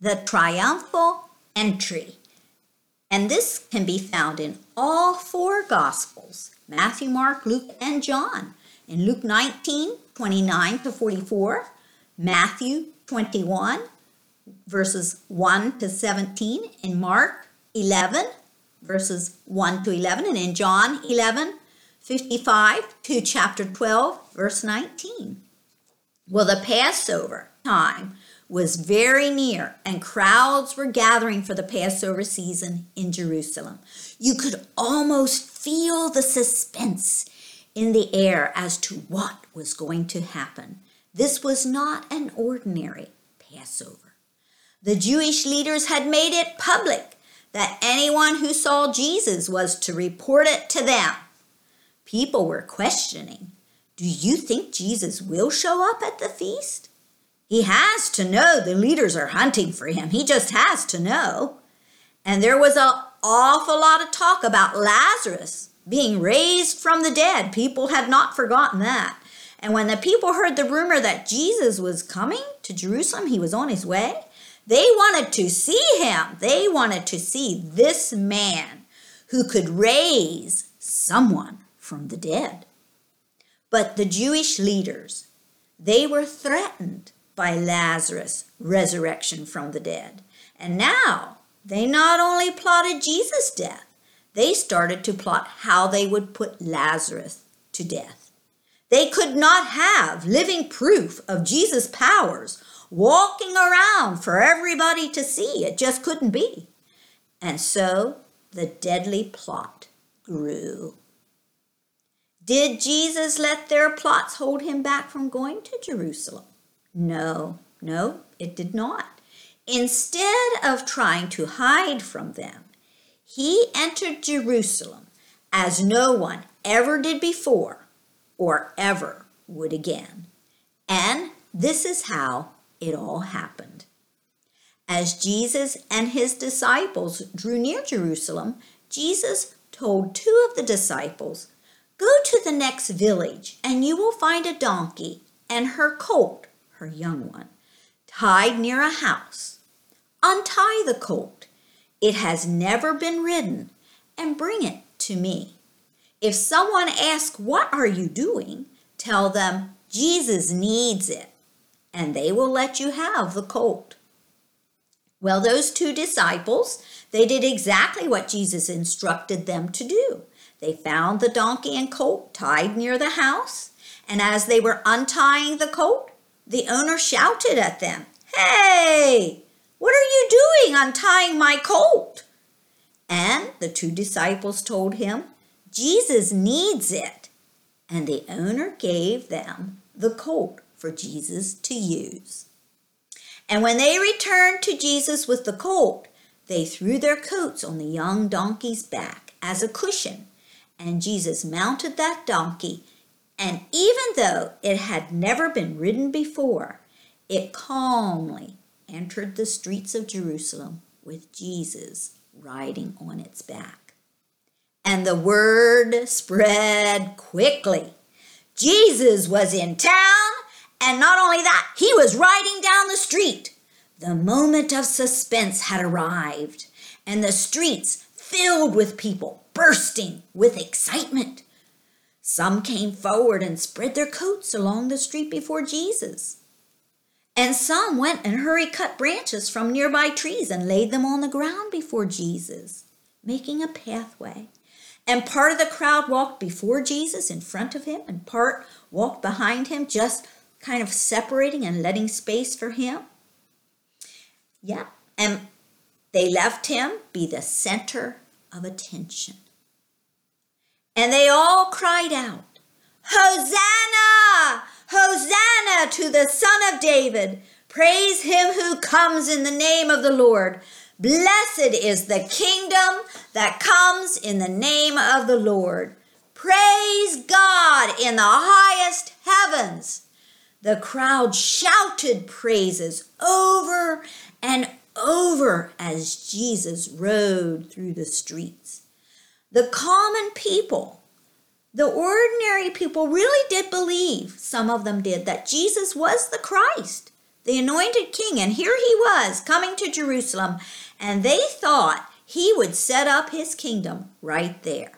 the triumphal entry. And this can be found in all four Gospels Matthew, Mark, Luke, and John. In Luke 19, 29 to 44, Matthew 21, verses 1 to 17, in Mark 11, verses 1 to 11, and in John 11, 55 to chapter 12, verse 19. Well, the Passover time was very near, and crowds were gathering for the Passover season in Jerusalem. You could almost feel the suspense in the air as to what was going to happen. This was not an ordinary Passover. The Jewish leaders had made it public that anyone who saw Jesus was to report it to them. People were questioning Do you think Jesus will show up at the feast? He has to know the leaders are hunting for him. He just has to know. And there was an awful lot of talk about Lazarus being raised from the dead. People had not forgotten that. And when the people heard the rumor that Jesus was coming to Jerusalem, he was on his way, they wanted to see him. They wanted to see this man who could raise someone from the dead. But the Jewish leaders, they were threatened by Lazarus' resurrection from the dead. And now they not only plotted Jesus' death, they started to plot how they would put Lazarus to death. They could not have living proof of Jesus' powers walking around for everybody to see. It just couldn't be. And so the deadly plot grew. Did Jesus let their plots hold him back from going to Jerusalem? No, no, it did not. Instead of trying to hide from them, he entered Jerusalem as no one ever did before or ever would again. And this is how it all happened. As Jesus and his disciples drew near Jerusalem, Jesus told two of the disciples, Go to the next village, and you will find a donkey and her colt her young one, tied near a house. Untie the colt. It has never been ridden, and bring it to me. If someone asks, What are you doing? tell them, Jesus needs it, and they will let you have the colt. Well, those two disciples, they did exactly what Jesus instructed them to do. They found the donkey and colt tied near the house, and as they were untying the colt, the owner shouted at them, Hey, what are you doing untying my colt? And the two disciples told him, Jesus needs it. And the owner gave them the colt for Jesus to use. And when they returned to Jesus with the colt, they threw their coats on the young donkey's back as a cushion. And Jesus mounted that donkey and even though it had never been ridden before, it calmly entered the streets of Jerusalem with Jesus riding on its back. And the word spread quickly. Jesus was in town, and not only that, he was riding down the street. The moment of suspense had arrived, and the streets filled with people bursting with excitement. Some came forward and spread their coats along the street before Jesus. And some went and hurry cut branches from nearby trees and laid them on the ground before Jesus, making a pathway. And part of the crowd walked before Jesus in front of him, and part walked behind him, just kind of separating and letting space for him. Yeah, and they left him be the center of attention. And they all cried out, Hosanna! Hosanna to the Son of David! Praise him who comes in the name of the Lord. Blessed is the kingdom that comes in the name of the Lord. Praise God in the highest heavens. The crowd shouted praises over and over as Jesus rode through the streets. The common people, the ordinary people really did believe, some of them did, that Jesus was the Christ, the anointed king, and here he was coming to Jerusalem, and they thought he would set up his kingdom right there.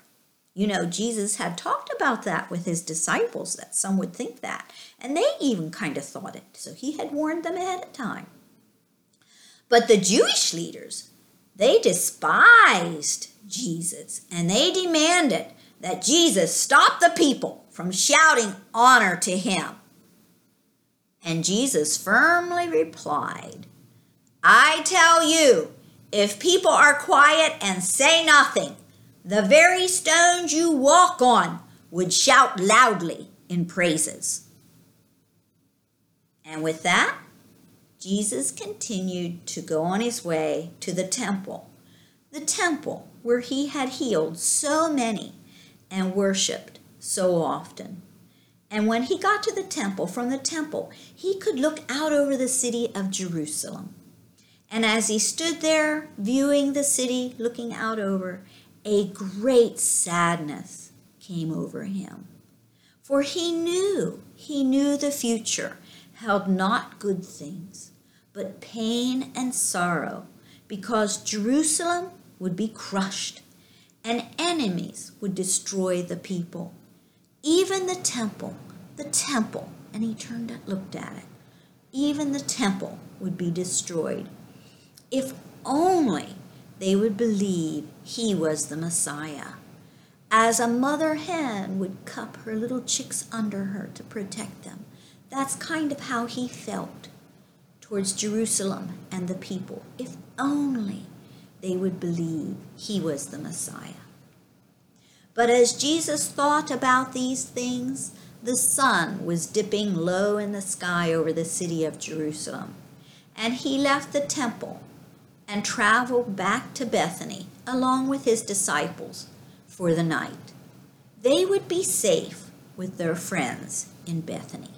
You know, Jesus had talked about that with his disciples, that some would think that, and they even kind of thought it. So he had warned them ahead of time. But the Jewish leaders, they despised Jesus and they demanded that Jesus stop the people from shouting honor to him. And Jesus firmly replied, I tell you, if people are quiet and say nothing, the very stones you walk on would shout loudly in praises. And with that, Jesus continued to go on his way to the temple, the temple where he had healed so many and worshiped so often. And when he got to the temple, from the temple, he could look out over the city of Jerusalem. And as he stood there viewing the city, looking out over, a great sadness came over him. For he knew, he knew the future held not good things, but pain and sorrow, because Jerusalem would be crushed and enemies would destroy the people. Even the temple, the temple, and he turned and looked at it, even the temple would be destroyed. If only they would believe he was the Messiah. As a mother hen would cup her little chicks under her to protect them, that's kind of how he felt towards Jerusalem and the people. If only they would believe he was the Messiah. But as Jesus thought about these things, the sun was dipping low in the sky over the city of Jerusalem, and he left the temple and traveled back to Bethany along with his disciples for the night. They would be safe with their friends in Bethany.